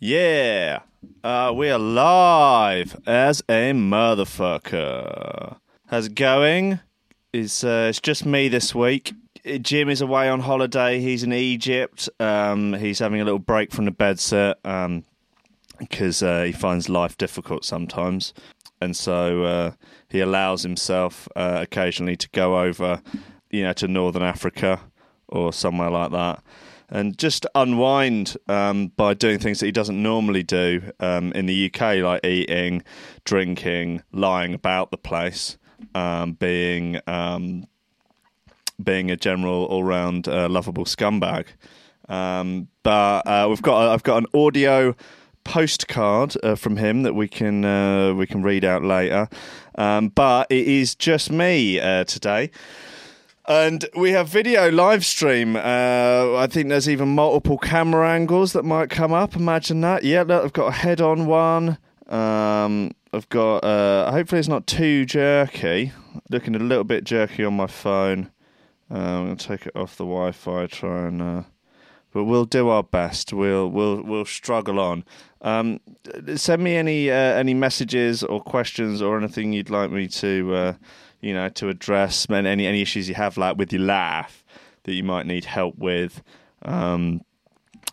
Yeah, uh, we are live as a motherfucker. How's it going? It's, uh, it's just me this week. Jim is away on holiday. He's in Egypt. Um, he's having a little break from the bed set because uh, he finds life difficult sometimes. And so uh, he allows himself uh, occasionally to go over, you know, to Northern Africa or somewhere like that and just unwind um, by doing things that he doesn't normally do um, in the UK, like eating, drinking, lying about the place, um, being um, being a general all round uh, lovable scumbag. Um, but uh, we've got I've got an audio postcard uh, from him that we can uh, we can read out later. Um, but it is just me uh, today. And we have video live stream. Uh, I think there's even multiple camera angles that might come up. Imagine that. Yeah, look, I've got a head on one. Um, I've got, uh, hopefully, it's not too jerky. Looking a little bit jerky on my phone. Uh, I'm going to take it off the Wi Fi, try and. Uh, but we'll do our best. We'll we'll we'll struggle on. Um, send me any uh, any messages or questions or anything you'd like me to uh, you know, to address any any issues you have, like with your laugh that you might need help with. Um,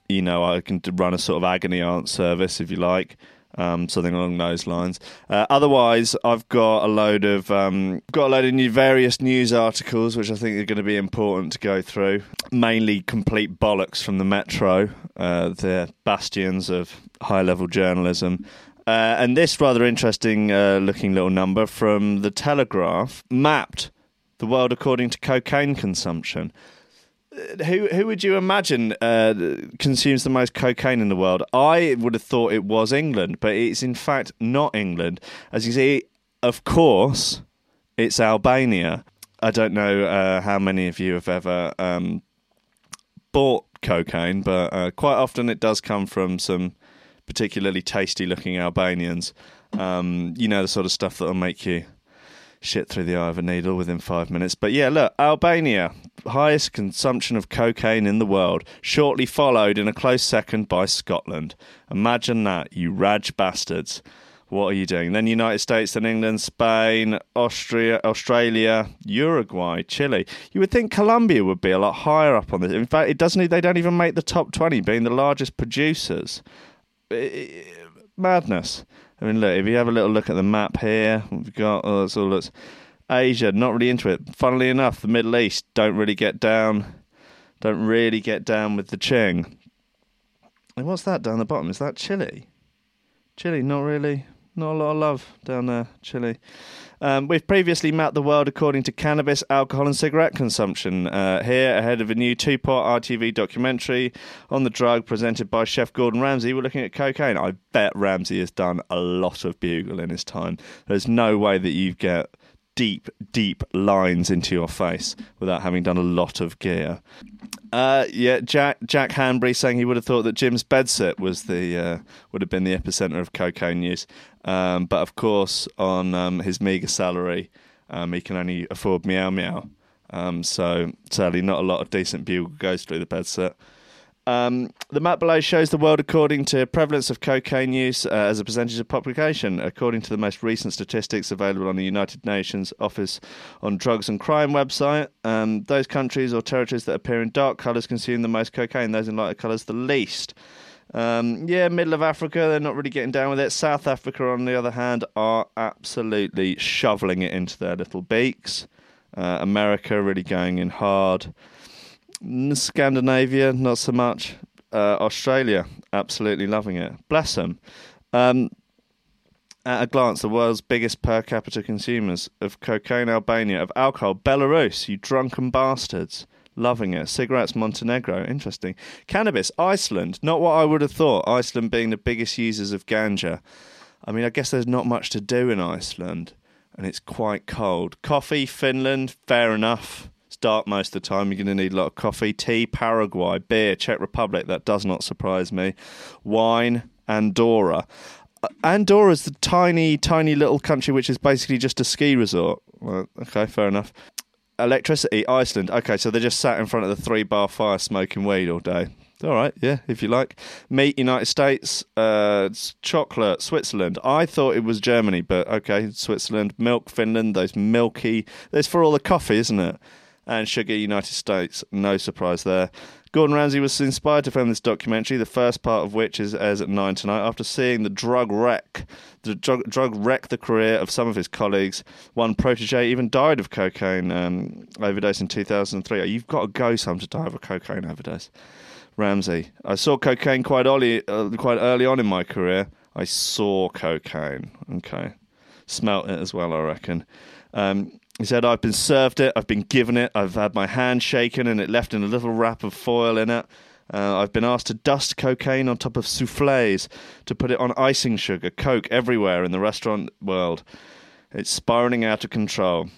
you know, I can run a sort of agony aunt service if you like. Um, something along those lines. Uh, otherwise, I've got a load of um, got a load of new various news articles, which I think are going to be important to go through. Mainly complete bollocks from the Metro, uh, the bastions of high level journalism, uh, and this rather interesting uh, looking little number from the Telegraph mapped the world according to cocaine consumption. Uh, who who would you imagine uh, consumes the most cocaine in the world? I would have thought it was England, but it's in fact not England. As you see, of course, it's Albania. I don't know uh, how many of you have ever um, bought cocaine, but uh, quite often it does come from some particularly tasty looking Albanians. Um, you know, the sort of stuff that'll make you shit through the eye of a needle within five minutes. But yeah, look, Albania, highest consumption of cocaine in the world, shortly followed in a close second by Scotland. Imagine that, you raj bastards. What are you doing? Then United States, then England, Spain, Austria, Australia, Uruguay, Chile. You would think Colombia would be a lot higher up on this. In fact, it doesn't. They don't even make the top twenty, being the largest producers madness. I mean, look, if you have a little look at the map here, we've got oh, that's all that's Asia, not really into it. Funnily enough, the Middle East don't really get down, don't really get down with the Ching. And what's that down the bottom? Is that Chile? Chile, not really. Not a lot of love down there, Chile. Um, we've previously mapped the world according to cannabis, alcohol, and cigarette consumption. Uh, here, ahead of a new two part ITV documentary on the drug presented by Chef Gordon Ramsay, we're looking at cocaine. I bet Ramsay has done a lot of bugle in his time. There's no way that you get deep, deep lines into your face without having done a lot of gear. Uh, yeah, Jack Jack Hanbury saying he would have thought that Jim's bedsit was the uh, would have been the epicenter of cocaine use, um, but of course on um, his meager salary, um, he can only afford meow meow. Um, so sadly, not a lot of decent bugle goes through the bedsit. Um, the map below shows the world according to prevalence of cocaine use uh, as a percentage of population. According to the most recent statistics available on the United Nations Office on Drugs and Crime website, um, those countries or territories that appear in dark colours consume the most cocaine, those in lighter colours the least. Um, yeah, middle of Africa, they're not really getting down with it. South Africa, on the other hand, are absolutely shoveling it into their little beaks. Uh, America really going in hard. Scandinavia, not so much. Uh, Australia, absolutely loving it. Bless them. Um, at a glance, the world's biggest per capita consumers of cocaine, Albania, of alcohol, Belarus, you drunken bastards. Loving it. Cigarettes, Montenegro. Interesting. Cannabis, Iceland. Not what I would have thought. Iceland being the biggest users of ganja. I mean, I guess there's not much to do in Iceland, and it's quite cold. Coffee, Finland, fair enough. It's dark most of the time. You're going to need a lot of coffee, tea, Paraguay, beer, Czech Republic. That does not surprise me. Wine, Andorra. Andorra is the tiny, tiny little country which is basically just a ski resort. Well, okay, fair enough. Electricity, Iceland. Okay, so they just sat in front of the three bar fire smoking weed all day. All right, yeah, if you like. Meat, United States. Uh, chocolate, Switzerland. I thought it was Germany, but okay, Switzerland. Milk, Finland. Those milky. There's for all the coffee, isn't it? And sugar, United States. No surprise there. Gordon Ramsay was inspired to film this documentary, the first part of which is airs at nine tonight. After seeing the drug wreck, the drug, drug wreck the career of some of his colleagues. One protege even died of cocaine um, overdose in 2003. You've got to go some to die of a cocaine overdose. Ramsay. I saw cocaine quite early, uh, quite early on in my career. I saw cocaine. Okay, smelt it as well. I reckon. Um, he said, "I've been served it. I've been given it. I've had my hand shaken and it left in a little wrap of foil in it." Uh, I've been asked to dust cocaine on top of souffles, to put it on icing sugar, coke everywhere in the restaurant world. It's spiraling out of control.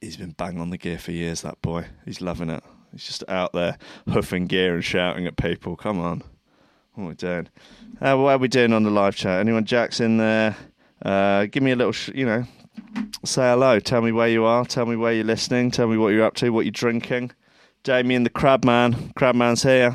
He's been bang on the gear for years, that boy. He's loving it. He's just out there huffing gear and shouting at people. Come on. What are we doing? Uh, what are we doing on the live chat? Anyone Jack's in there? Uh, give me a little, sh- you know, say hello. Tell me where you are. Tell me where you're listening. Tell me what you're up to, what you're drinking. Damien the Crabman. Crabman's here.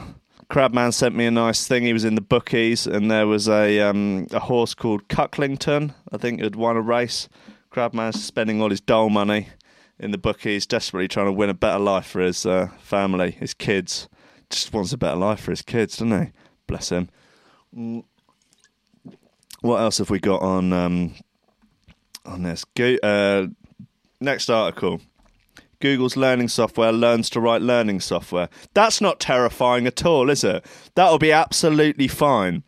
Crabman sent me a nice thing. He was in the bookies, and there was a um, a horse called Cucklington. I think had won a race. Crabman's spending all his dole money in the bookies, desperately trying to win a better life for his uh, family, his kids. Just wants a better life for his kids, doesn't he? Bless him. Mm. What else have we got on um, on this? Go, uh, next article. Google's learning software learns to write learning software. That's not terrifying at all, is it? That'll be absolutely fine.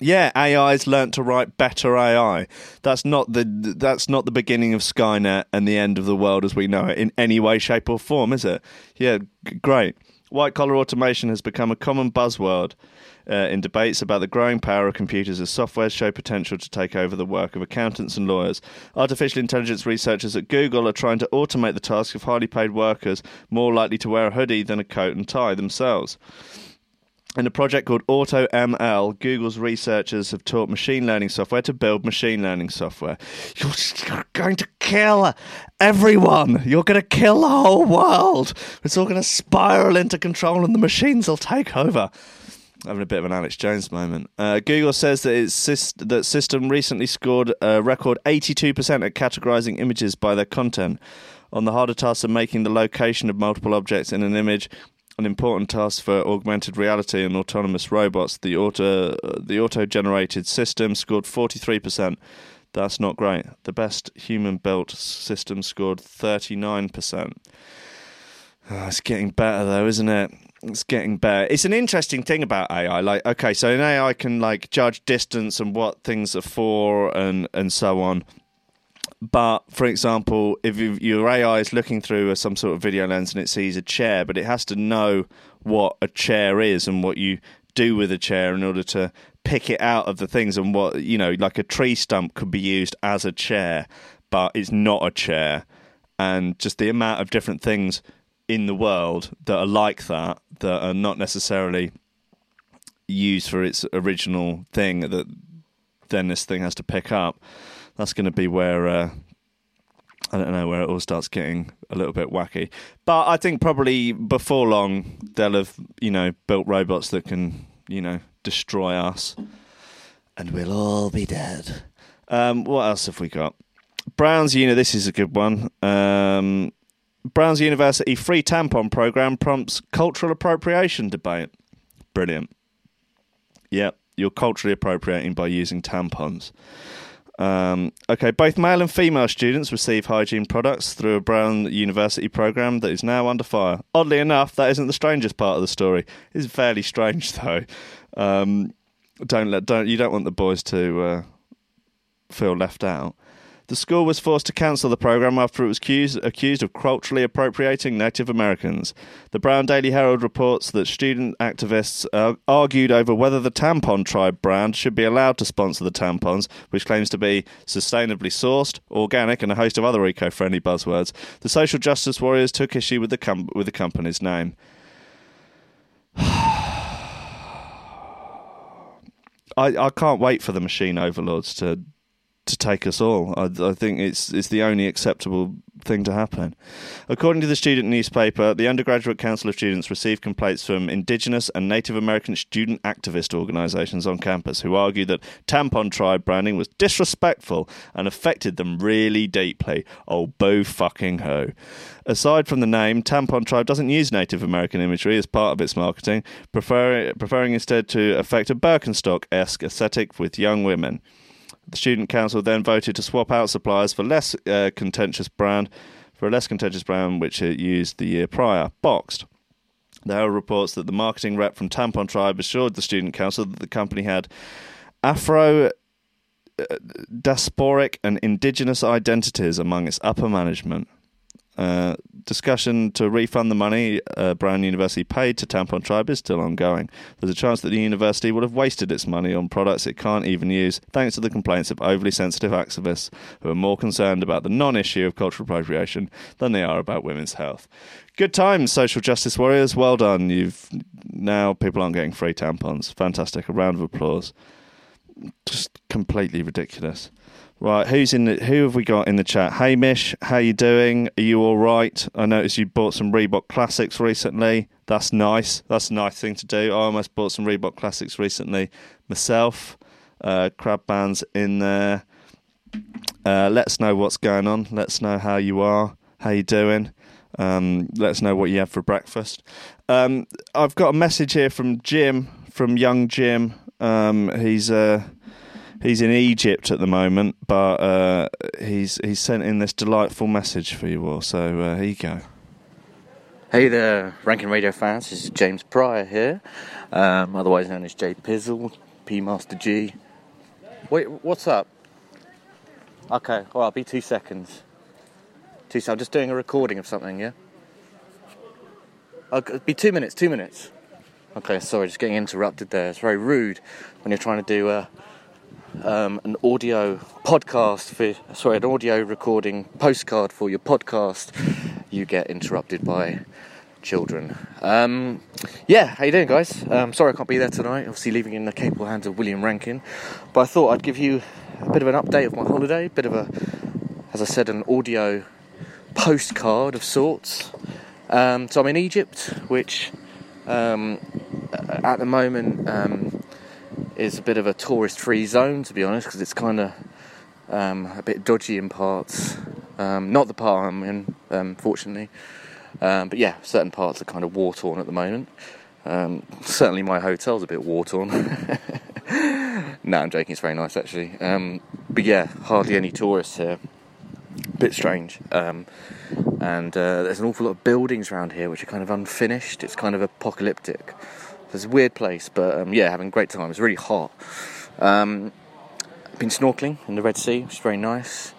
Yeah, AI's learnt to write better AI. That's not the that's not the beginning of Skynet and the end of the world as we know it in any way, shape, or form, is it? Yeah, g- great. White collar automation has become a common buzzword uh, in debates about the growing power of computers as software show potential to take over the work of accountants and lawyers. Artificial intelligence researchers at Google are trying to automate the task of highly paid workers more likely to wear a hoodie than a coat and tie themselves. In a project called AutoML, Google's researchers have taught machine learning software to build machine learning software. You're going to kill everyone. You're going to kill the whole world. It's all going to spiral into control and the machines will take over. Having a bit of an Alex Jones moment. Uh, Google says that its syst- that system recently scored a record 82% at categorizing images by their content. On the harder task of making the location of multiple objects in an image an important task for augmented reality and autonomous robots. The auto the auto generated system scored 43%. That's not great. The best human built system scored 39%. Oh, ah, it's getting better though, isn't it? It's getting better. It's an interesting thing about AI. Like, okay, so an AI can like judge distance and what things are for and and so on. But for example, if your AI is looking through some sort of video lens and it sees a chair, but it has to know what a chair is and what you do with a chair in order to pick it out of the things and what you know, like a tree stump could be used as a chair, but it's not a chair, and just the amount of different things in the world that are like that that are not necessarily used for its original thing that then this thing has to pick up that's going to be where uh, I don't know where it all starts getting a little bit wacky. But I think probably before long they'll have you know built robots that can you know destroy us, and we'll all be dead. Um, what else have we got? Brown's Uni. This is a good one. Um, Brown's University free tampon program prompts cultural appropriation debate. Brilliant. Yep, you're culturally appropriating by using tampons. Um, okay, both male and female students receive hygiene products through a Brown University program that is now under fire. Oddly enough, that isn't the strangest part of the story. It's fairly strange though. Um, don't let don't you don't want the boys to uh, feel left out. The school was forced to cancel the program after it was accused, accused of culturally appropriating Native Americans. The Brown Daily Herald reports that student activists uh, argued over whether the Tampon Tribe brand should be allowed to sponsor the tampons, which claims to be sustainably sourced, organic, and a host of other eco friendly buzzwords. The social justice warriors took issue with the, com- with the company's name. I, I can't wait for the machine overlords to to take us all. I, I think it's it's the only acceptable thing to happen. According to the student newspaper, the Undergraduate Council of Students received complaints from Indigenous and Native American student activist organisations on campus who argued that tampon tribe branding was disrespectful and affected them really deeply. Oh, boo fucking ho. Aside from the name, Tampon Tribe doesn't use Native American imagery as part of its marketing, prefer- preferring instead to affect a Birkenstock esque aesthetic with young women. The student council then voted to swap out suppliers for less uh, contentious brand for a less contentious brand which it used the year prior, Boxed. There are reports that the marketing rep from Tampon Tribe assured the student council that the company had Afro uh, diasporic and indigenous identities among its upper management. Uh, discussion to refund the money uh, Brown University paid to Tampon Tribe is still ongoing. There's a chance that the university will have wasted its money on products it can't even use, thanks to the complaints of overly sensitive activists who are more concerned about the non issue of cultural appropriation than they are about women's health. Good times, social justice warriors. Well done. You've now people aren't getting free tampons. Fantastic. A round of applause. Just completely ridiculous. Right, who's in the, who have we got in the chat? Hamish, how you doing? Are you all right? I noticed you bought some Reebok Classics recently. That's nice. That's a nice thing to do. I almost bought some Reebok Classics recently myself. Uh, crab bands in there. Uh, let us know what's going on. Let us know how you are. How you doing? Um, let us know what you have for breakfast. Um, I've got a message here from Jim, from young Jim. Um, he's uh, he's in Egypt at the moment, but uh, he's he's sent in this delightful message for you all. So uh, here you go. Hey there, Ranking Radio fans. This is James Pryor here, um, otherwise known as J Pizzle, P Master G. Wait, what's up? Okay, well, I'll be two seconds. Two. I'm just doing a recording of something. Yeah. I'll be two minutes. Two minutes. Okay, sorry, just getting interrupted there. It's very rude when you're trying to do a um, an audio podcast for sorry an audio recording postcard for your podcast you get interrupted by children. Um, yeah how you doing guys? Um, sorry i can't be there tonight obviously leaving in the capable hands of william rankin but i thought i'd give you a bit of an update of my holiday a bit of a as i said an audio postcard of sorts. Um, so i'm in egypt which um, at the moment um, is a bit of a tourist-free zone, to be honest, because it's kind of um, a bit dodgy in parts. Um, not the part I'm in, um, fortunately, um, but yeah, certain parts are kind of war-torn at the moment. Um, certainly, my hotel's a bit war-torn. no, I'm joking. It's very nice actually. Um, but yeah, hardly any tourists here. Bit strange. and uh, there's an awful lot of buildings around here which are kind of unfinished. It's kind of apocalyptic. It's a weird place, but um, yeah, having a great time. It's really hot. Um, been snorkeling in the Red Sea, which is very nice.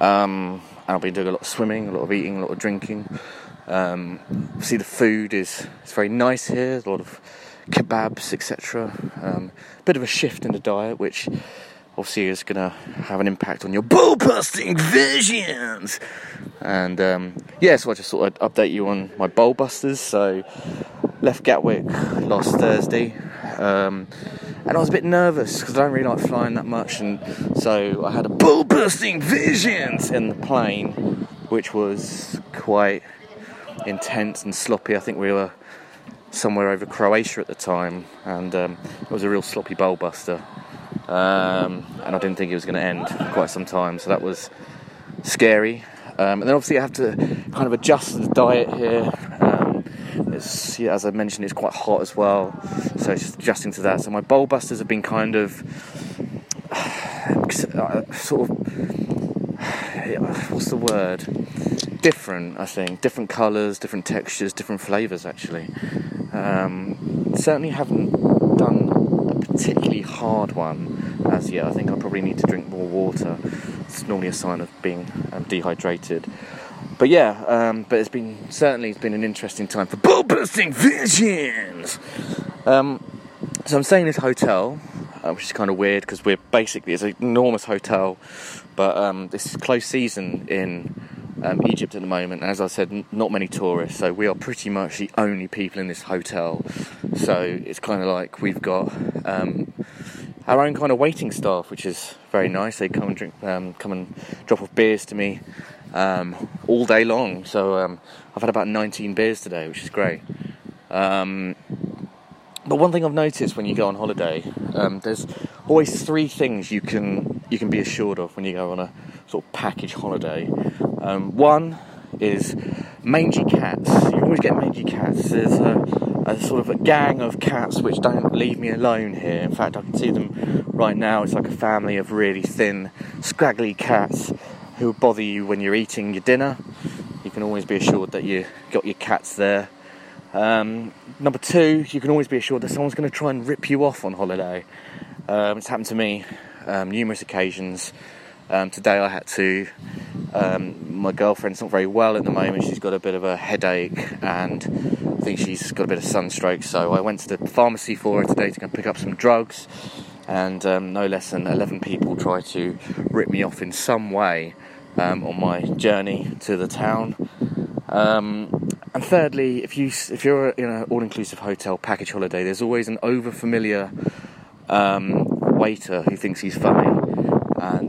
Um, I've been doing a lot of swimming, a lot of eating, a lot of drinking. Um, see, the food is it's very nice here. A lot of kebabs, etc. Um, bit of a shift in the diet, which obviously is going to have an impact on your ball busting visions. And um, yeah, so I just thought I'd update you on my bowl busters. So left Gatwick last Thursday, um, and I was a bit nervous because I don't really like flying that much, and so I had a ball bursting visions in the plane, which was quite intense and sloppy. I think we were somewhere over Croatia at the time, and um, it was a real sloppy bowl buster. Um, and I didn't think it was going to end for quite some time, so that was scary. Um, and then obviously I have to kind of adjust the diet here. Um, yeah, as I mentioned, it's quite hot as well, so just adjusting to that. So my bowl busters have been kind of sort of what's the word? Different, I think. Different colours, different textures, different flavours. Actually, um, certainly haven't particularly hard one as yet. I think I probably need to drink more water. It's normally a sign of being um, dehydrated. But yeah, um, but it's been certainly it's been an interesting time for ball bursting visions. Um, so I'm staying in this hotel, uh, which is kind of weird because we're basically it's an enormous hotel, but um, this is close season in um, Egypt at the moment. As I said, n- not many tourists, so we are pretty much the only people in this hotel. So it's kind of like we've got um, our own kind of waiting staff, which is very nice. They come and drink, um, come and drop off beers to me um, all day long. So um, I've had about 19 beers today, which is great. Um, but one thing I've noticed when you go on holiday, there's always three things you can you can be assured of when you go on a sort of package holiday. Um, one is mangy cats. You always get mangy cats. There's a, a, sort of a gang of cats which don't leave me alone here. In fact, I can see them right now. It's like a family of really thin, scraggly cats who bother you when you're eating your dinner. You can always be assured that you got your cats there. Um, number two, you can always be assured that someone's going to try and rip you off on holiday. Um, it's happened to me um, numerous occasions. Um, today I had to. Um, my girlfriend's not very well at the moment. She's got a bit of a headache and I think she's got a bit of sunstroke. So I went to the pharmacy for her today to go pick up some drugs. And um, no less than 11 people tried to rip me off in some way on my journey to the town. Um, and thirdly, if you if you're in an all-inclusive hotel package holiday, there's always an over-familiar um, waiter who thinks he's funny.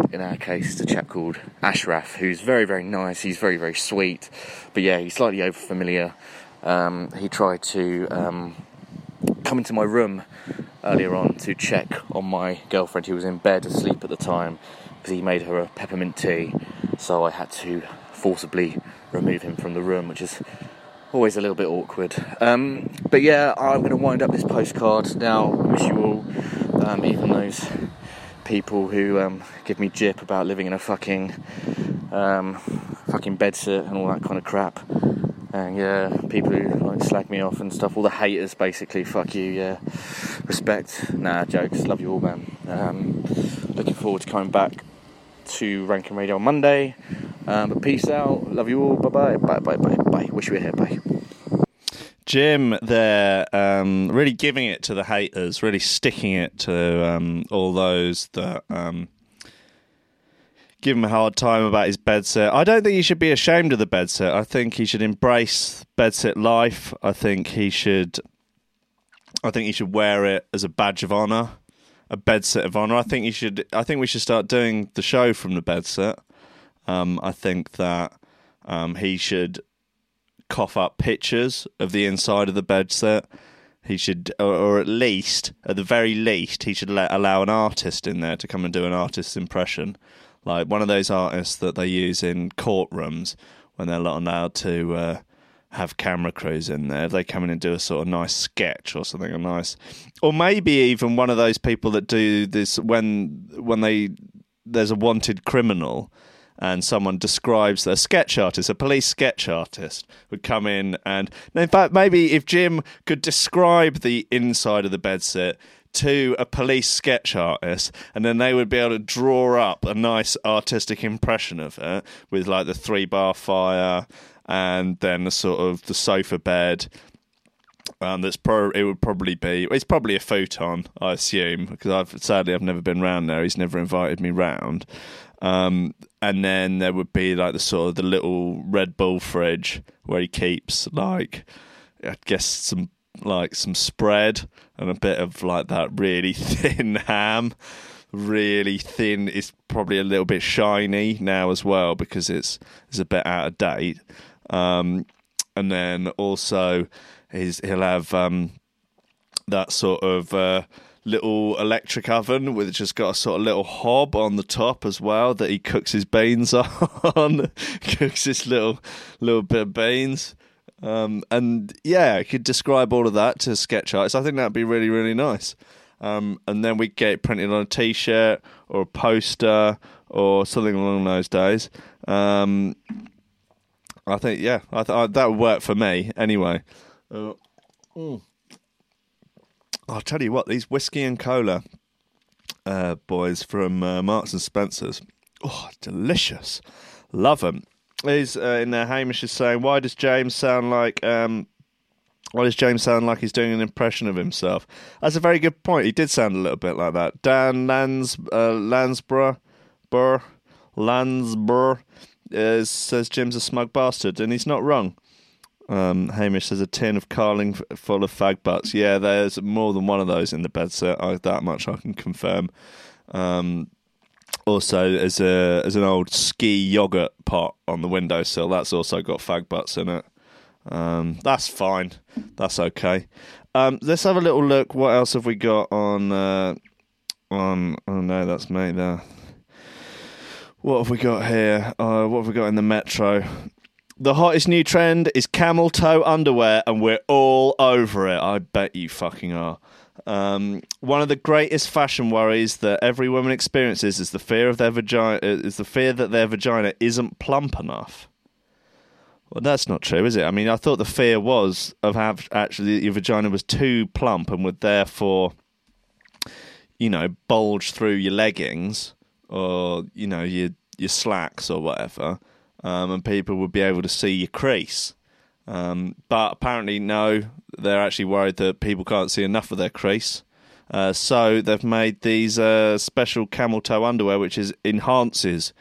In our case, a chap called Ashraf, who's very, very nice. He's very, very sweet, but yeah, he's slightly over-familiar. Um, he tried to um, come into my room earlier on to check on my girlfriend, who was in bed asleep at the time, because he made her a peppermint tea. So I had to forcibly remove him from the room, which is always a little bit awkward. Um, but yeah, I'm going to wind up this postcard now. Wish you all, um, even those people who um, give me jip about living in a fucking um, fucking bedsit and all that kind of crap. And yeah, people who like slag me off and stuff, all the haters basically, fuck you, yeah. Respect, nah, jokes, love you all, man. Um, looking forward to coming back to Ranking Radio on Monday. Um, but peace out. Love you all. Bye bye. Bye bye bye bye. Wish you were here. Bye. Jim there, um, really giving it to the haters, really sticking it to um, all those that um, give him a hard time about his bed set. I don't think he should be ashamed of the bed set. I think he should embrace bed set life. I think he should. I think he should wear it as a badge of honor, a bed set of honor. I think he should. I think we should start doing the show from the bed set. Um, I think that um, he should cough up pictures of the inside of the bed set. He should, or, or at least, at the very least, he should let, allow an artist in there to come and do an artist's impression, like one of those artists that they use in courtrooms when they're not allowed to uh, have camera crews in there. If they come in and do a sort of nice sketch or something, a nice, or maybe even one of those people that do this when when they there's a wanted criminal and someone describes a sketch artist, a police sketch artist, would come in and, in fact, maybe if Jim could describe the inside of the bedsit to a police sketch artist, and then they would be able to draw up a nice artistic impression of it with like the three bar fire and then the sort of the sofa bed. Um, that's pro- it would probably be it's probably a futon I assume because I've sadly I've never been round there he's never invited me round um, and then there would be like the sort of the little Red Bull fridge where he keeps like I guess some like some spread and a bit of like that really thin ham. Really thin. It's probably a little bit shiny now as well because it's it's a bit out of date. Um, and then also he'll have um, that sort of uh, little electric oven with just got a sort of little hob on the top as well that he cooks his beans on. cooks this little little bit of beans. Um, and yeah, I could describe all of that to sketch artists. I think that'd be really, really nice. Um, and then we get it printed on a T-shirt or a poster or something along those days. Um, I think yeah, I th- that would work for me anyway. Uh, mm. I'll tell you what, these whiskey and cola uh, boys from uh, Marks and Spencers, oh, delicious, love them. Is uh, in there. Hamish is saying, "Why does James sound like? Um, why does James sound like he's doing an impression of himself?" That's a very good point. He did sound a little bit like that. Dan Lands uh, Lansborough, Burr, Lansborough, uh, says Jim's a smug bastard, and he's not wrong. Um, Hamish says a tin of Carling full of fag butts. Yeah, there's more than one of those in the bed set. I, that much I can confirm. Um, also, there's a an old ski yogurt pot on the windowsill, that's also got fag butts in it. Um, that's fine. That's okay. Um, let's have a little look. What else have we got on? Uh, on oh no, that's me there. What have we got here? Uh, what have we got in the metro? The hottest new trend is camel toe underwear, and we're all over it. I bet you fucking are. Um, one of the greatest fashion worries that every woman experiences is the fear of their vagina. Is the fear that their vagina isn't plump enough. Well, that's not true, is it? I mean, I thought the fear was of have actually your vagina was too plump and would therefore, you know, bulge through your leggings or you know your your slacks or whatever, um, and people would be able to see your crease. Um, but apparently, no, they're actually worried that people can't see enough of their crease. Uh, so they've made these uh, special camel toe underwear, which is enhances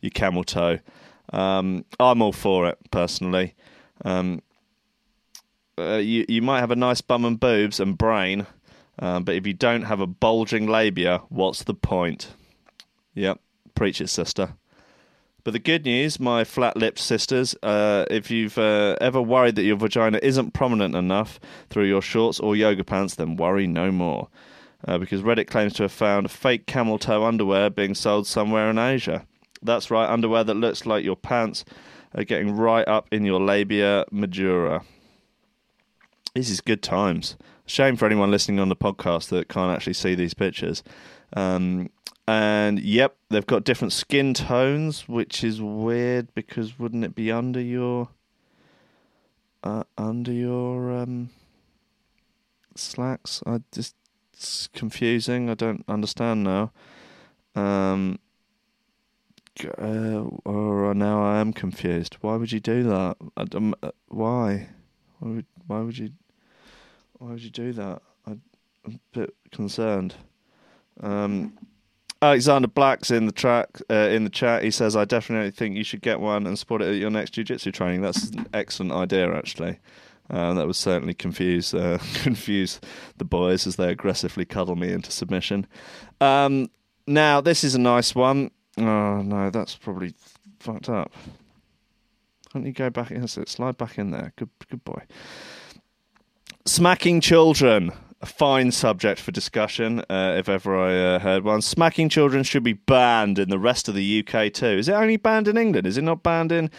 your camel toe. Um, I'm all for it personally. Um, uh, you you might have a nice bum and boobs and brain, um, but if you don't have a bulging labia, what's the point? Yep, preach it, sister. But the good news, my flat-lipped sisters, uh, if you've uh, ever worried that your vagina isn't prominent enough through your shorts or yoga pants, then worry no more. Uh, because Reddit claims to have found fake camel toe underwear being sold somewhere in Asia. That's right, underwear that looks like your pants are getting right up in your labia majora. This is good times. Shame for anyone listening on the podcast that can't actually see these pictures. Um, and yep, they've got different skin tones, which is weird because wouldn't it be under your uh, under your um, slacks? I just it's confusing. I don't understand now. Um, uh, or now I am confused. Why would you do that? Um, uh, why? Why would, why would you? Why would you do that? I, I'm a bit concerned. Um, Alexander Black's in the track uh, in the chat. He says, "I definitely think you should get one and support it at your next jiu-jitsu training. That's an excellent idea, actually. Uh, that would certainly confuse uh, confuse the boys as they aggressively cuddle me into submission. Um, now, this is a nice one. Oh no, that's probably fucked up. Can't you go back? Yes, slide back in there. Good, good boy. Smacking children, a fine subject for discussion. Uh, if ever I uh, heard one, smacking children should be banned in the rest of the UK too. Is it only banned in England? Is it not banned in?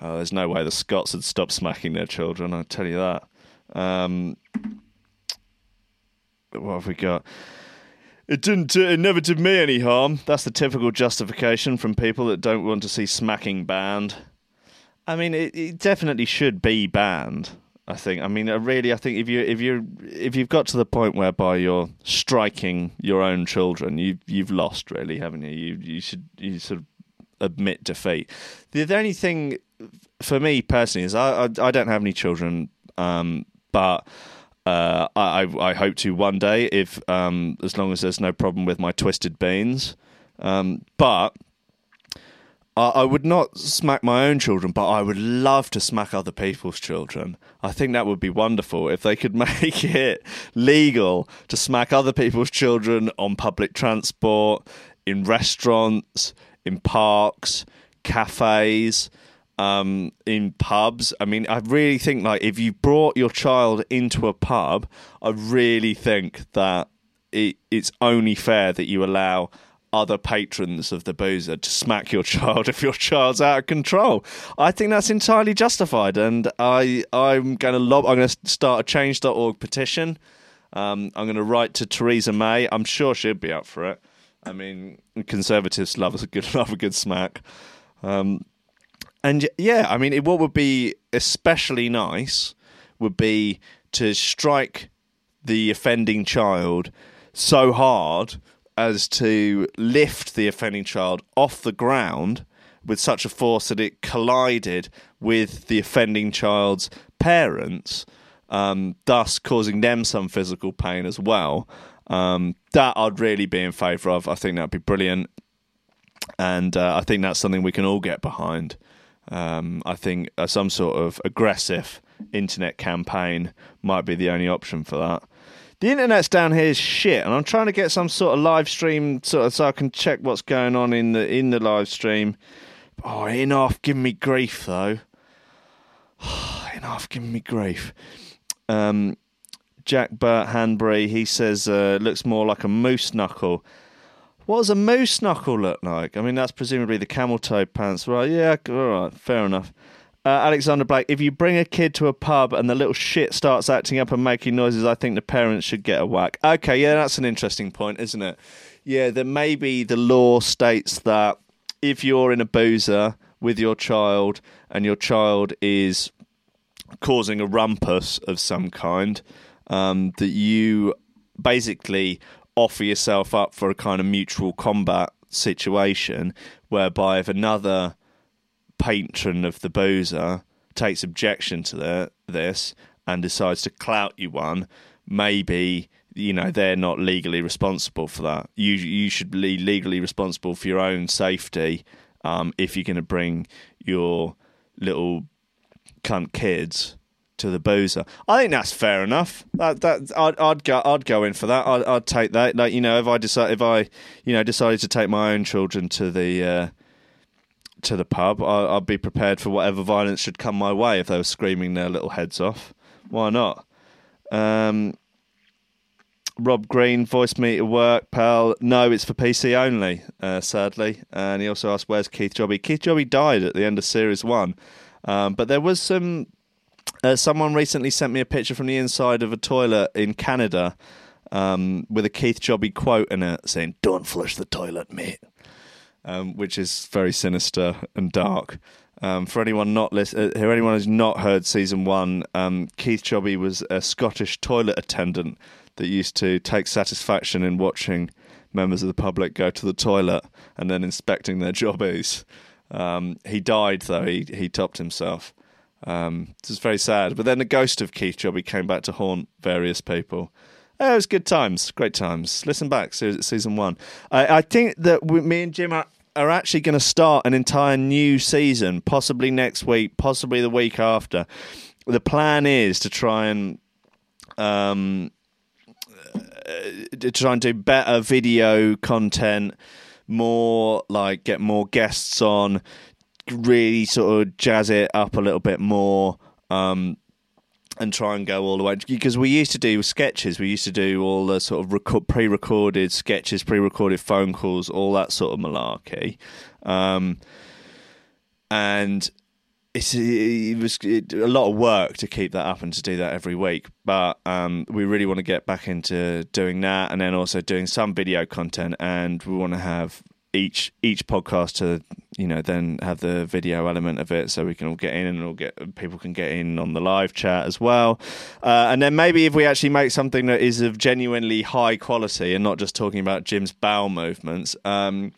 Oh, there's no way the Scots would stop smacking their children. I tell you that. Um, what have we got? It didn't. It never did me any harm. That's the typical justification from people that don't want to see smacking banned. I mean, it, it definitely should be banned. I think. I mean, really, I think if you if you if you've got to the point whereby you're striking your own children, you you've lost, really, haven't you? You you should you sort of admit defeat. The, the only thing for me personally is I I, I don't have any children, um, but uh, I, I hope to one day, if um, as long as there's no problem with my twisted beans. Um, but I, I would not smack my own children, but I would love to smack other people's children. I think that would be wonderful if they could make it legal to smack other people's children on public transport, in restaurants, in parks, cafes um, in pubs. I mean, I really think like if you brought your child into a pub, I really think that it, it's only fair that you allow other patrons of the boozer to smack your child if your child's out of control. I think that's entirely justified, and I I'm going to lob. I'm going to start a Change.org petition. Um, I'm going to write to Theresa May. I'm sure she'd be up for it. I mean, conservatives love a good love a good smack. Um, and yeah, I mean, what would be especially nice would be to strike the offending child so hard as to lift the offending child off the ground with such a force that it collided with the offending child's parents, um, thus causing them some physical pain as well. Um, that I'd really be in favour of. I think that'd be brilliant. And uh, I think that's something we can all get behind. Um, I think uh, some sort of aggressive internet campaign might be the only option for that. The internet's down here is shit, and I'm trying to get some sort of live stream, sort of, so I can check what's going on in the in the live stream. Oh, enough giving me grief though. enough giving me grief. Um, Jack Burt Hanbury, he says, uh, looks more like a moose knuckle. What does a moose knuckle look like? I mean, that's presumably the camel toe pants, right? Yeah, all right, fair enough. Uh, Alexander Blake, if you bring a kid to a pub and the little shit starts acting up and making noises, I think the parents should get a whack. Okay, yeah, that's an interesting point, isn't it? Yeah, that maybe the law states that if you're in a boozer with your child and your child is causing a rumpus of some kind, um, that you basically offer yourself up for a kind of mutual combat situation whereby if another patron of the boozer takes objection to the, this and decides to clout you one, maybe you know they're not legally responsible for that. You you should be legally responsible for your own safety um, if you're going to bring your little cunt kids to the boozer. I think that's fair enough. That that I'd, I'd go I'd go in for that. I'd, I'd take that. Like you know, if I decide if I you know decided to take my own children to the uh, to the pub, I, I'd be prepared for whatever violence should come my way if they were screaming their little heads off. Why not? Um, Rob Green, Voicemeeter work, pal. No, it's for PC only, uh, sadly. And he also asked, "Where's Keith Jobby?" Keith Jobby died at the end of Series One, um, but there was some uh, someone recently sent me a picture from the inside of a toilet in Canada um, with a Keith Jobby quote in it saying, Don't flush the toilet, mate. Um, which is very sinister and dark. Um, for anyone not list- uh, anyone who's not heard season one, um, Keith Jobby was a Scottish toilet attendant that used to take satisfaction in watching members of the public go to the toilet and then inspecting their jobbies. Um, he died though; he he topped himself. Um, it was very sad. But then the ghost of Keith Jobby came back to haunt various people. Oh, it was good times, great times. Listen back, season one. I, I think that we, me and Jim are, are actually going to start an entire new season, possibly next week, possibly the week after. The plan is to try and um, uh, to try and do better video content, more like get more guests on, really sort of jazz it up a little bit more. Um, and try and go all the way because we used to do sketches. We used to do all the sort of record, pre-recorded sketches, pre-recorded phone calls, all that sort of malarkey. Um, and it's it was it, a lot of work to keep that up and to do that every week. But um, we really want to get back into doing that, and then also doing some video content. And we want to have each each podcast to you know then have the video element of it so we can all get in and all get people can get in on the live chat as well. Uh, and then maybe if we actually make something that is of genuinely high quality and not just talking about Jim's bowel movements um,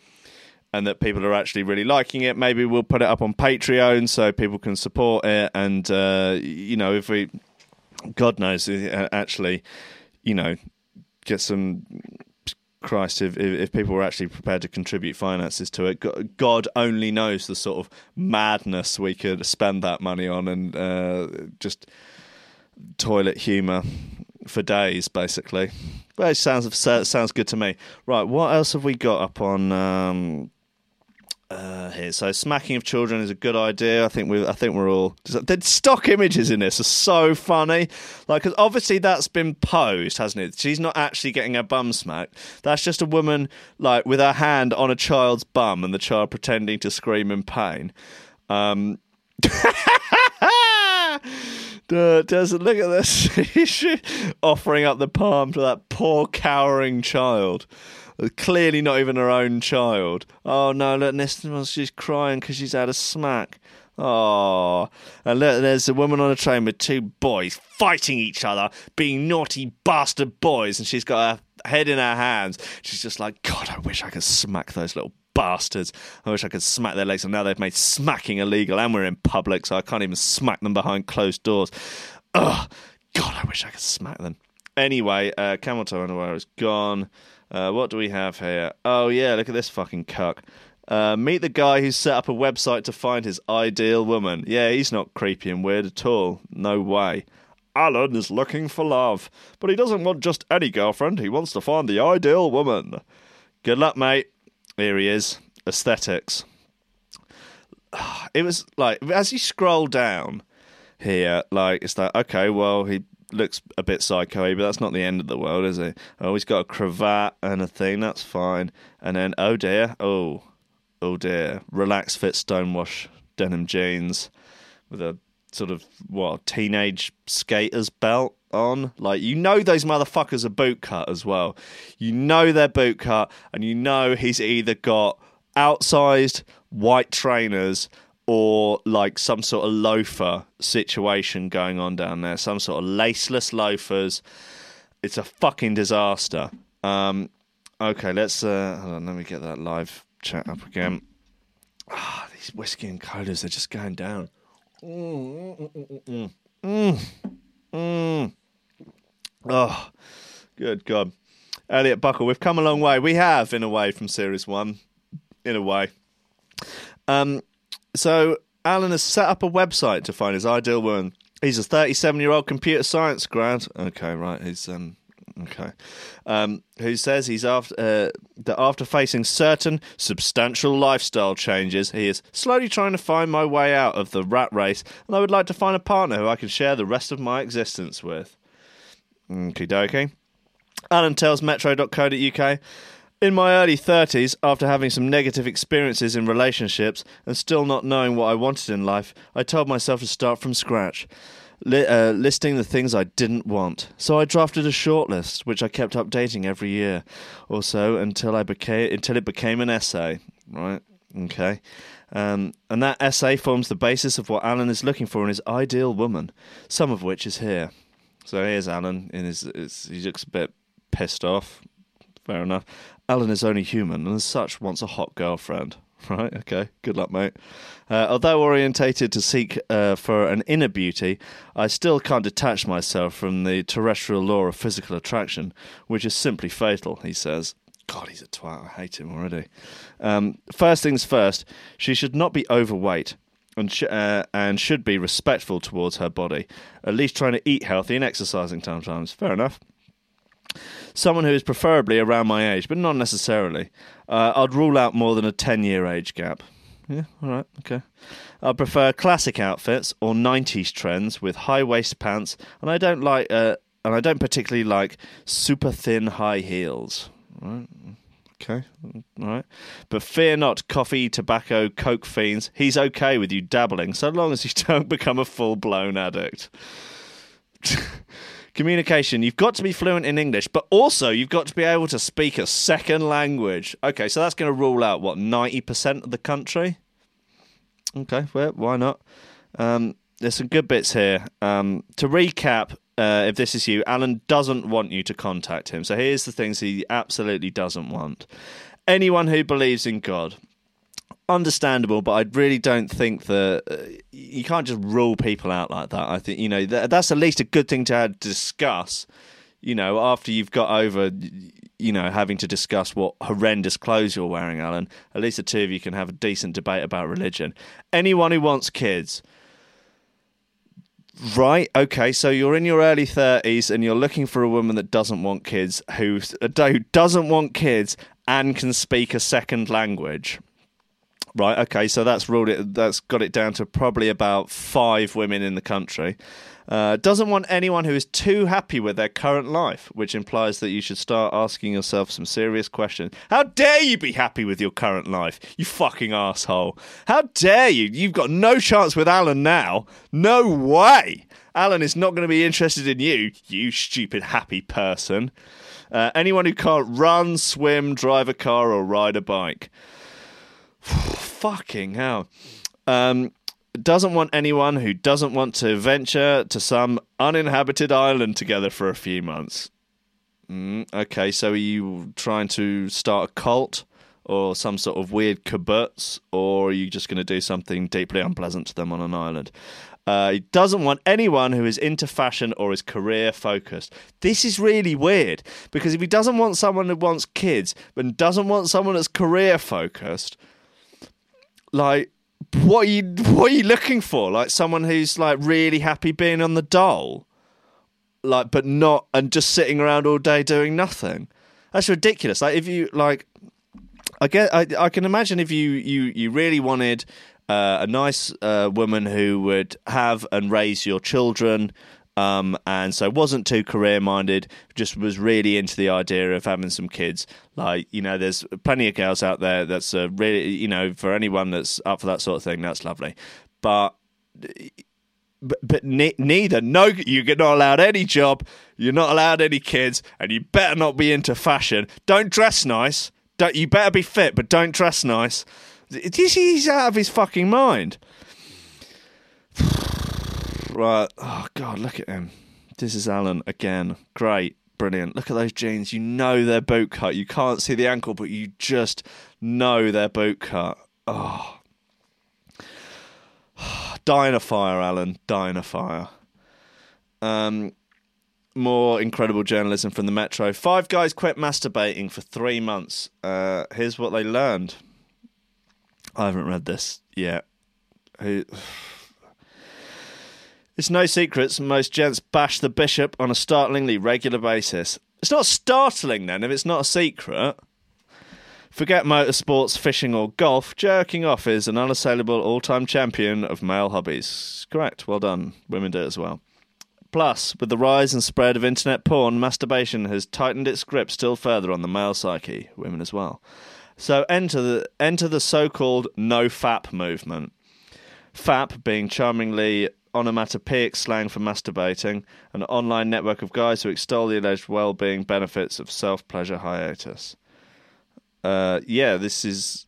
and that people are actually really liking it maybe we'll put it up on Patreon so people can support it. And uh, you know if we god knows uh, actually you know get some Christ, if, if people were actually prepared to contribute finances to it, God only knows the sort of madness we could spend that money on and uh, just toilet humour for days, basically. But it sounds sounds good to me. Right, what else have we got up on um, uh, here. So smacking of children is a good idea. I think we I think we're all the stock images in this are so funny. Like cause obviously that's been posed, hasn't it? She's not actually getting her bum smacked. That's just a woman like with her hand on a child's bum and the child pretending to scream in pain. Um does look at this offering up the palm to that poor cowering child clearly not even her own child. Oh no, look, this she's crying because she's had a smack. Oh, and look, there's a woman on a train with two boys fighting each other, being naughty bastard boys, and she's got her head in her hands. She's just like, God, I wish I could smack those little bastards. I wish I could smack their legs, and now they've made smacking illegal, and we're in public, so I can't even smack them behind closed doors. Ugh, God, I wish I could smack them. Anyway, uh, camel toe underwear is gone. Uh, what do we have here? Oh, yeah, look at this fucking cuck. Uh, meet the guy who set up a website to find his ideal woman. Yeah, he's not creepy and weird at all. No way. Alan is looking for love, but he doesn't want just any girlfriend. He wants to find the ideal woman. Good luck, mate. Here he is. Aesthetics. It was like as you scroll down here, like it's like okay, well he looks a bit psycho, but that's not the end of the world, is it? Oh, he's got a cravat and a thing. That's fine. And then oh dear, oh, oh dear, relaxed fit stonewash denim jeans with a sort of what teenage skater's belt on. Like you know those motherfuckers are boot cut as well. You know they're boot cut, and you know he's either got outsized white trainers or like some sort of loafer situation going on down there. Some sort of laceless loafers. It's a fucking disaster. Um, okay, let's uh, hold on. Let me get that live chat up again. Ah, these whiskey and colas are just going down. Mm, mm, mm. Oh, good God. Elliot Buckle, we've come a long way. We have, in a way, from Series 1. In a way. Um, so, Alan has set up a website to find his ideal woman. He's a 37 year old computer science grad. Okay, right. He's um, Okay. Um, who says he's after uh, that after facing certain substantial lifestyle changes, he is slowly trying to find my way out of the rat race, and I would like to find a partner who I can share the rest of my existence with. Okie dokie. Alan tells Metro.co.uk. In my early 30s, after having some negative experiences in relationships and still not knowing what I wanted in life, I told myself to start from scratch li- uh, listing the things I didn't want. So I drafted a shortlist, which I kept updating every year or so until I until it became an essay. Right? Okay. Um, and that essay forms the basis of what Alan is looking for in his ideal woman, some of which is here. So here's Alan in his, his he looks a bit pissed off. Fair enough. Alan is only human and as such wants a hot girlfriend. Right, okay. Good luck, mate. Uh, although orientated to seek uh, for an inner beauty, I still can't detach myself from the terrestrial law of physical attraction, which is simply fatal, he says. God, he's a twat. I hate him already. Um, first things first, she should not be overweight and, sh- uh, and should be respectful towards her body, at least trying to eat healthy and exercising sometimes. Fair enough someone who is preferably around my age, but not necessarily. Uh, I'd rule out more than a 10 year age gap. Yeah, all right, okay. I prefer classic outfits or 90s trends with high waist pants, and I don't like, uh, and I don't particularly like super thin high heels. Right. Okay, all right. But fear not, coffee, tobacco, coke fiends. He's okay with you dabbling, so long as you don't become a full blown addict. Communication. You've got to be fluent in English, but also you've got to be able to speak a second language. Okay, so that's going to rule out what ninety percent of the country. Okay, well, why not? Um, there's some good bits here. Um, to recap, uh, if this is you, Alan doesn't want you to contact him. So here's the things he absolutely doesn't want. Anyone who believes in God, understandable, but I really don't think that uh, you can't just rule people out like that. I think you know th- that's at least a good thing to discuss. You know, after you've got over, you know, having to discuss what horrendous clothes you're wearing, Alan. At least the two of you can have a decent debate about religion. Anyone who wants kids. Right. Okay. So you're in your early thirties and you're looking for a woman that doesn't want kids, who, who doesn't want kids and can speak a second language. Right. Okay. So that's ruled it. That's got it down to probably about five women in the country. Uh, doesn't want anyone who is too happy with their current life, which implies that you should start asking yourself some serious questions. How dare you be happy with your current life, you fucking asshole? How dare you? You've got no chance with Alan now. No way. Alan is not going to be interested in you, you stupid happy person. Uh, anyone who can't run, swim, drive a car, or ride a bike. Fucking hell. Um, doesn't want anyone who doesn't want to venture to some uninhabited island together for a few months. Mm, okay, so are you trying to start a cult or some sort of weird kibbutz, or are you just going to do something deeply unpleasant to them on an island? Uh, he doesn't want anyone who is into fashion or is career focused. This is really weird because if he doesn't want someone who wants kids and doesn't want someone that's career focused, like what are you what are you looking for? Like someone who's like really happy being on the dole? like, but not, and just sitting around all day doing nothing. That's ridiculous. Like, if you like, I get, I, I can imagine if you you you really wanted uh, a nice uh, woman who would have and raise your children. Um, and so wasn't too career minded, just was really into the idea of having some kids. Like, you know, there's plenty of girls out there that's uh, really, you know, for anyone that's up for that sort of thing, that's lovely. But but, but ne- neither. No, you're not allowed any job. You're not allowed any kids, and you better not be into fashion. Don't dress nice. Don't. You better be fit, but don't dress nice. He's out of his fucking mind. Right. Oh God, look at him. This is Alan again. Great. Brilliant. Look at those jeans. You know they're boot cut. You can't see the ankle, but you just know they're boot cut. Oh. Dying a fire, Alan. Dying a fire. Um, more incredible journalism from the Metro. Five guys quit masturbating for three months. Uh, here's what they learned. I haven't read this yet. Who? It's no secret most gents bash the bishop on a startlingly regular basis. It's not startling then if it's not a secret. Forget motorsports, fishing, or golf. Jerking off is an unassailable all time champion of male hobbies. Correct. Well done. Women do it as well. Plus, with the rise and spread of internet porn, masturbation has tightened its grip still further on the male psyche. Women as well. So enter the enter the so-called no fap movement. Fap being charmingly onomatopoeic slang for masturbating, an online network of guys who extol the alleged well-being benefits of self-pleasure hiatus. Uh, yeah, this is.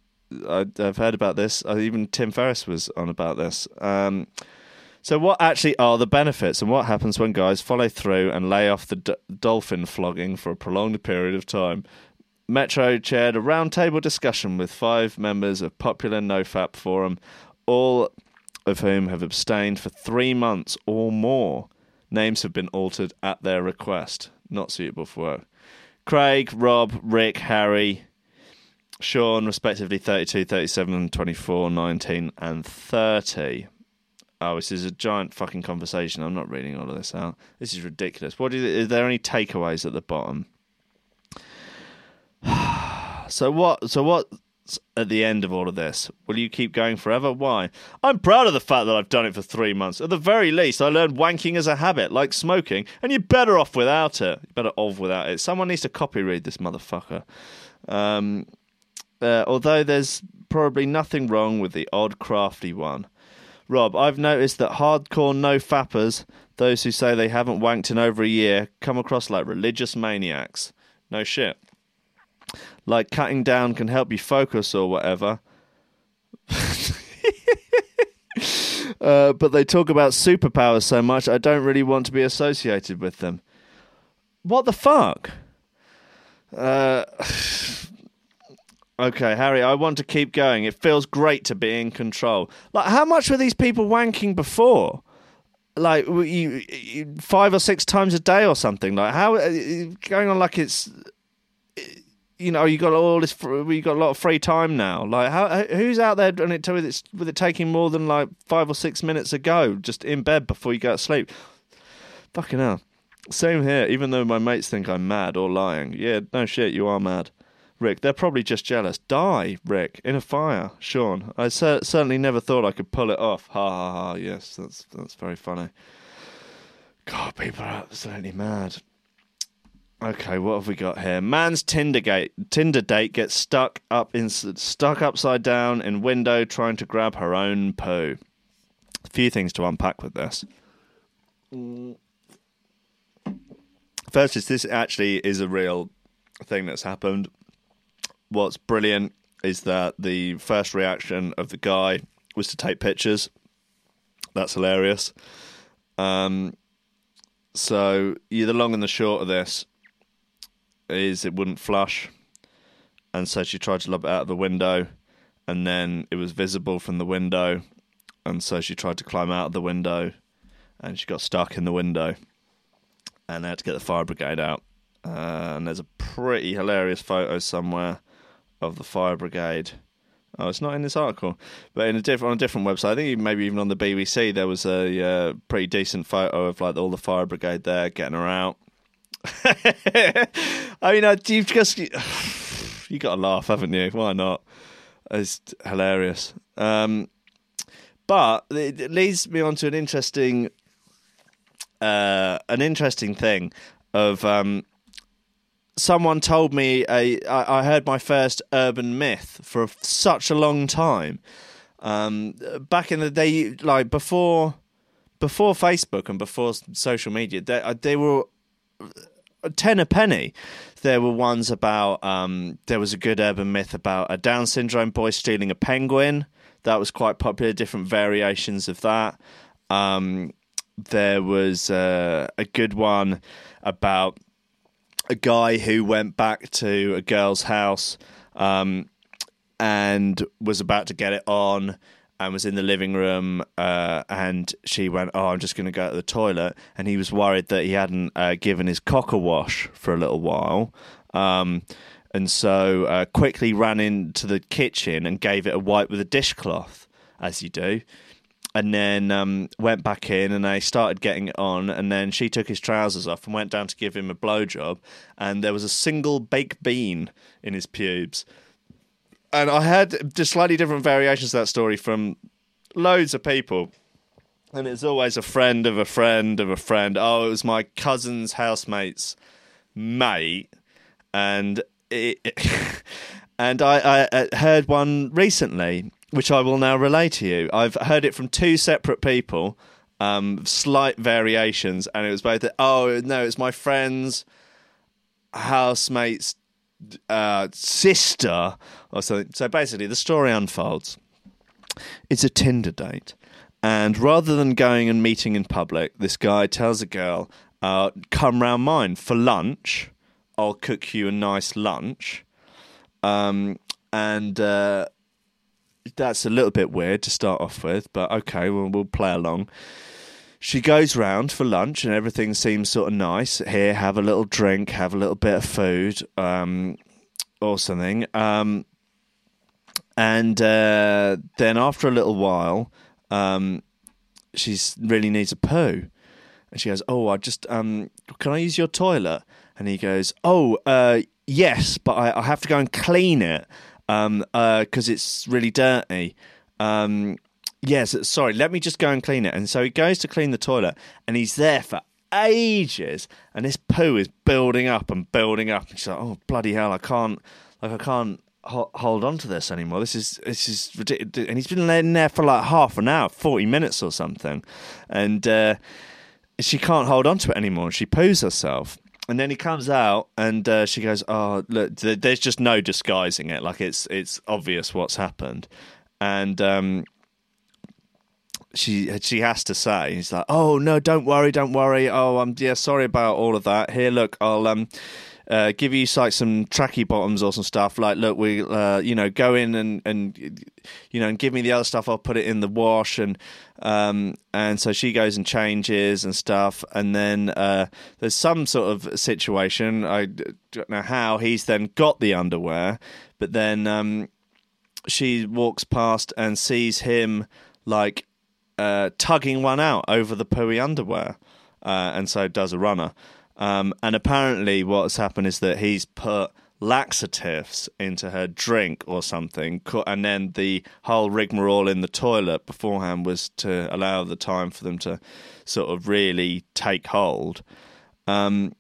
I, have heard about this. Uh, even Tim Ferriss was on about this. Um, so, what actually are the benefits, and what happens when guys follow through and lay off the d- dolphin flogging for a prolonged period of time? Metro chaired a roundtable discussion with five members of popular NoFap forum, all of whom have abstained for three months or more. Names have been altered at their request. Not suitable for work. Craig, Rob, Rick, Harry, Sean, respectively 32, 37, 24, 19, and 30. Oh, this is a giant fucking conversation. I'm not reading all of this out. This is ridiculous. What is, is there any takeaways at the bottom? so what? So what? At the end of all of this, will you keep going forever? Why? I'm proud of the fact that I've done it for three months. At the very least, I learned wanking as a habit, like smoking, and you're better off without it. You're better off without it. Someone needs to copy read this motherfucker. Um, uh, although there's probably nothing wrong with the odd crafty one. Rob, I've noticed that hardcore no fappers, those who say they haven't wanked in over a year, come across like religious maniacs. No shit like cutting down can help you focus or whatever. uh, but they talk about superpowers so much, I don't really want to be associated with them. What the fuck? Uh, okay, Harry, I want to keep going. It feels great to be in control. Like, how much were these people wanking before? Like, you, you, five or six times a day or something? Like, how uh, going on like it's you know, you got all this, you got a lot of free time now. Like, how who's out there doing it with it with it taking more than like five or six minutes ago, just in bed before you go to sleep? Fucking hell. Same here. Even though my mates think I'm mad or lying, yeah, no shit, you are mad. Rick, they're probably just jealous. Die, Rick, in a fire. Sean, I cer- certainly never thought I could pull it off. Ha ha ha. Yes, that's that's very funny. God, people are absolutely mad. Okay, what have we got here? Man's Tinder gate, Tinder date gets stuck up in stuck upside down in window trying to grab her own poo. A few things to unpack with this. First is this actually is a real thing that's happened. What's brilliant is that the first reaction of the guy was to take pictures. That's hilarious. Um, so yeah, the long and the short of this is it wouldn't flush, and so she tried to lob it out of the window, and then it was visible from the window, and so she tried to climb out of the window, and she got stuck in the window, and they had to get the fire brigade out. Uh, and there's a pretty hilarious photo somewhere of the fire brigade Oh, it's not in this article, but in a different on a different website. I think maybe even on the BBC there was a uh, pretty decent photo of like all the fire brigade there getting her out. I mean, uh, you've just you got to laugh, haven't you? Why not? It's hilarious. Um, but it leads me on to an interesting, uh, an interesting thing of um, someone told me a. I, I heard my first urban myth for such a long time. Um, back in the day, like before, before Facebook and before social media, they, uh, they were ten a penny. There were ones about. Um, there was a good urban myth about a Down syndrome boy stealing a penguin. That was quite popular. Different variations of that. Um, there was uh, a good one about a guy who went back to a girl's house um, and was about to get it on and was in the living room uh, and she went, Oh, I'm just going to go to the toilet. And he was worried that he hadn't uh, given his cock a wash for a little while. Um, and so uh, quickly ran into the kitchen and gave it a wipe with a dishcloth, as you do and then um, went back in and they started getting it on and then she took his trousers off and went down to give him a blowjob and there was a single baked bean in his pubes and i had just slightly different variations of that story from loads of people and it's always a friend of a friend of a friend oh it was my cousin's housemate's mate and it, and I, I heard one recently which I will now relay to you. I've heard it from two separate people, um, slight variations, and it was both. Oh no, it's my friend's housemate's uh, sister or something. So basically, the story unfolds. It's a Tinder date, and rather than going and meeting in public, this guy tells a girl, uh, "Come round mine for lunch. I'll cook you a nice lunch." Um, and uh, that's a little bit weird to start off with, but okay, we'll, we'll play along. She goes round for lunch and everything seems sort of nice. Here, have a little drink, have a little bit of food, um, or something. Um, and uh, then after a little while, um, she really needs a poo. And she goes, "Oh, I just um, can I use your toilet?" And he goes, "Oh, uh, yes, but I, I have to go and clean it." um, because uh, it's really dirty. Yes, sorry, let me just go and clean it. And so he goes to clean the toilet, and he's there for ages, and this poo is building up and building up. He's like, "Oh bloody hell, I can't, like, I can't." hold on to this anymore. This is this is ridiculous. And he's been laying there for like half an hour, forty minutes or something, and uh, she can't hold on to it anymore. She poos herself, and then he comes out and uh, she goes, "Oh, look, there's just no disguising it. Like it's it's obvious what's happened." And um, she she has to say, he's like, "Oh no, don't worry, don't worry. Oh, I'm yeah, sorry about all of that. Here, look, I'll um." Uh, give you like some tracky bottoms or some stuff. Like, look, we, uh, you know, go in and and you know, and give me the other stuff. I'll put it in the wash, and um, and so she goes and changes and stuff. And then uh, there's some sort of situation. I don't know how he's then got the underwear, but then um, she walks past and sees him like uh, tugging one out over the pooey underwear, uh, and so does a runner. Um, and apparently, what's happened is that he's put laxatives into her drink or something, and then the whole rigmarole in the toilet beforehand was to allow the time for them to sort of really take hold. Um,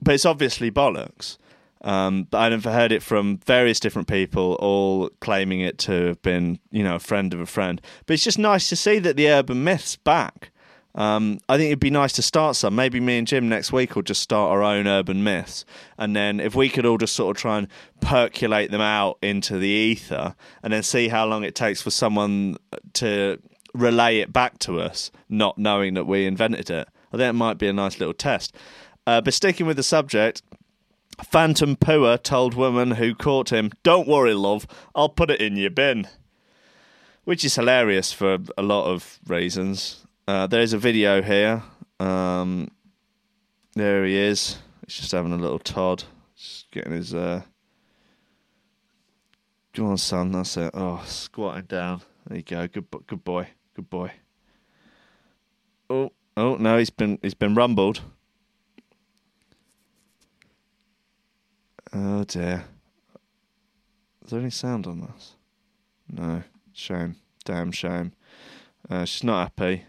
but it's obviously bollocks. Um, but I've heard it from various different people, all claiming it to have been, you know, a friend of a friend. But it's just nice to see that the urban myth's back. Um, I think it'd be nice to start some. Maybe me and Jim next week will just start our own urban myths, and then if we could all just sort of try and percolate them out into the ether, and then see how long it takes for someone to relay it back to us, not knowing that we invented it. I think it might be a nice little test. Uh, but sticking with the subject, Phantom Pooer told woman who caught him, "Don't worry, love, I'll put it in your bin," which is hilarious for a lot of reasons. Uh, there's a video here. Um, there he is. He's just having a little Todd, just getting his uh, Go on, son. That's it. Oh, squatting down. There you go. Good, good boy. Good boy. Oh, oh no, he's been he's been rumbled. Oh dear. Is there any sound on this? No. Shame. Damn shame. Uh, she's not happy.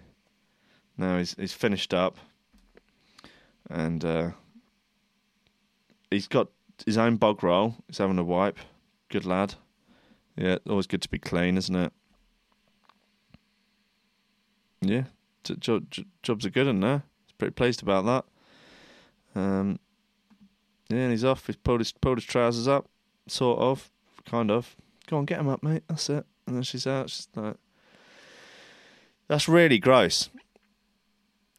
No, he's he's finished up, and uh, he's got his own bog roll. He's having a wipe. Good lad. Yeah, always good to be clean, isn't it? Yeah, jobs are good in there. He's pretty pleased about that. Um, yeah, and he's off. He's pulled his pulled his trousers up, sort of, kind of. Go on, get him up, mate. That's it. And then she's out. She's like, that's really gross.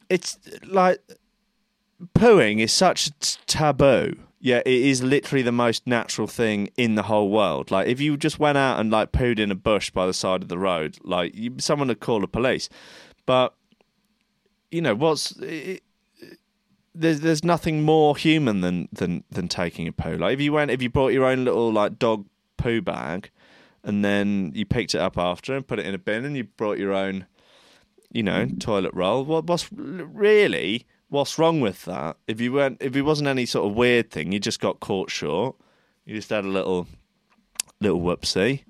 It's like pooing is such taboo. Yeah, it is literally the most natural thing in the whole world. Like, if you just went out and like pooed in a bush by the side of the road, like you, someone would call the police. But you know what's it, there's there's nothing more human than than than taking a poo. Like if you went if you brought your own little like dog poo bag, and then you picked it up after and put it in a bin, and you brought your own, you know, toilet roll. What what's really what's wrong with that? If you weren't if it wasn't any sort of weird thing, you just got caught short. You just had a little little whoopsie.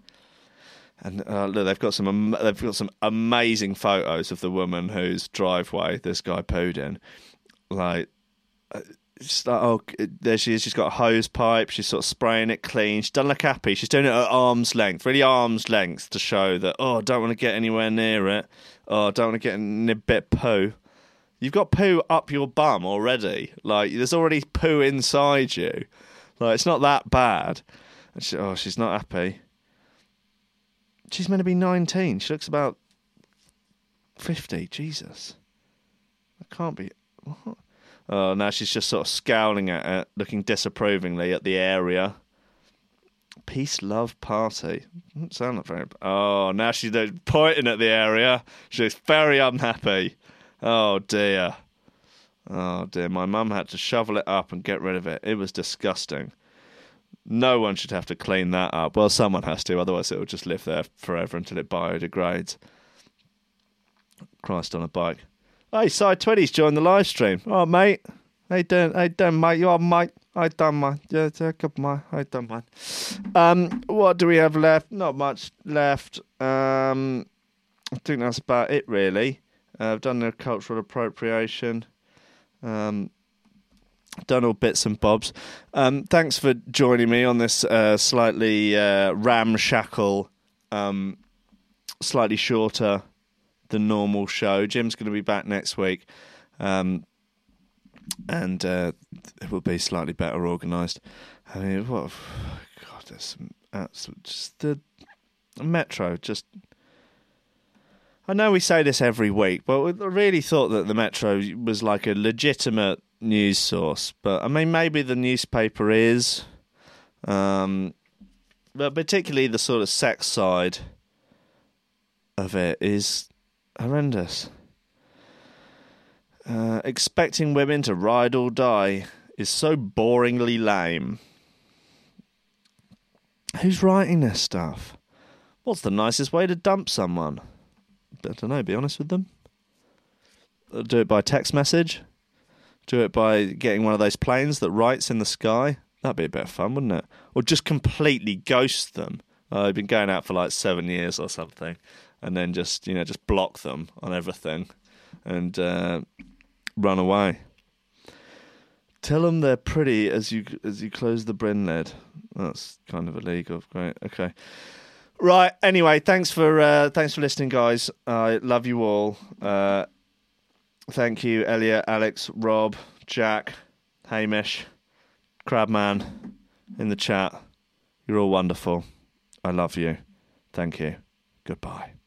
And uh, look, they've got some am- they've got some amazing photos of the woman whose driveway this guy pooed in. Like, oh, there she is. She's got a hose pipe. She's sort of spraying it clean. She doesn't look happy. She's doing it at arm's length, really arm's length, to show that oh, I don't want to get anywhere near it. Oh, I don't want to get a bit poo. You've got poo up your bum already. Like, there's already poo inside you. Like, it's not that bad. And she, oh, she's not happy. She's meant to be 19. She looks about 50. Jesus. That can't be. What? Oh, now she's just sort of scowling at it, looking disapprovingly at the area. Peace, love, party. Doesn't sound like very. Oh, now she's uh, pointing at the area. She's very unhappy. Oh dear. Oh dear. My mum had to shovel it up and get rid of it. It was disgusting. No one should have to clean that up. Well, someone has to, otherwise it will just live there forever until it biodegrades. Christ on a bike. Hey, side twenties joined the live stream. Oh, mate. Hey? How you doing, mate? You are, mate? I done mine. Yeah, yeah, good mate. I done mine. Um, what do we have left? Not much left. Um, I think that's about it, really. Uh, I've done the cultural appropriation. Um, done all bits and bobs. Um, thanks for joining me on this uh, slightly uh, ramshackle, um, slightly shorter than normal show. Jim's going to be back next week, um, and uh, it will be slightly better organised. I mean, what? God, there's some absolute just the metro just. I know we say this every week, but I really thought that the Metro was like a legitimate news source. But I mean, maybe the newspaper is, um, but particularly the sort of sex side of it is horrendous. Uh, expecting women to ride or die is so boringly lame. Who's writing this stuff? What's the nicest way to dump someone? I don't know, be honest with them. Uh, Do it by text message. Do it by getting one of those planes that writes in the sky. That'd be a bit of fun, wouldn't it? Or just completely ghost them. Uh, I've been going out for like seven years or something, and then just you know just block them on everything, and uh, run away. Tell them they're pretty as you as you close the Bryn lid. That's kind of illegal. Great. Okay. Right. Anyway, thanks for uh, thanks for listening, guys. I love you all. Uh, thank you, Elliot, Alex, Rob, Jack, Hamish, Crabman, in the chat. You're all wonderful. I love you. Thank you. Goodbye.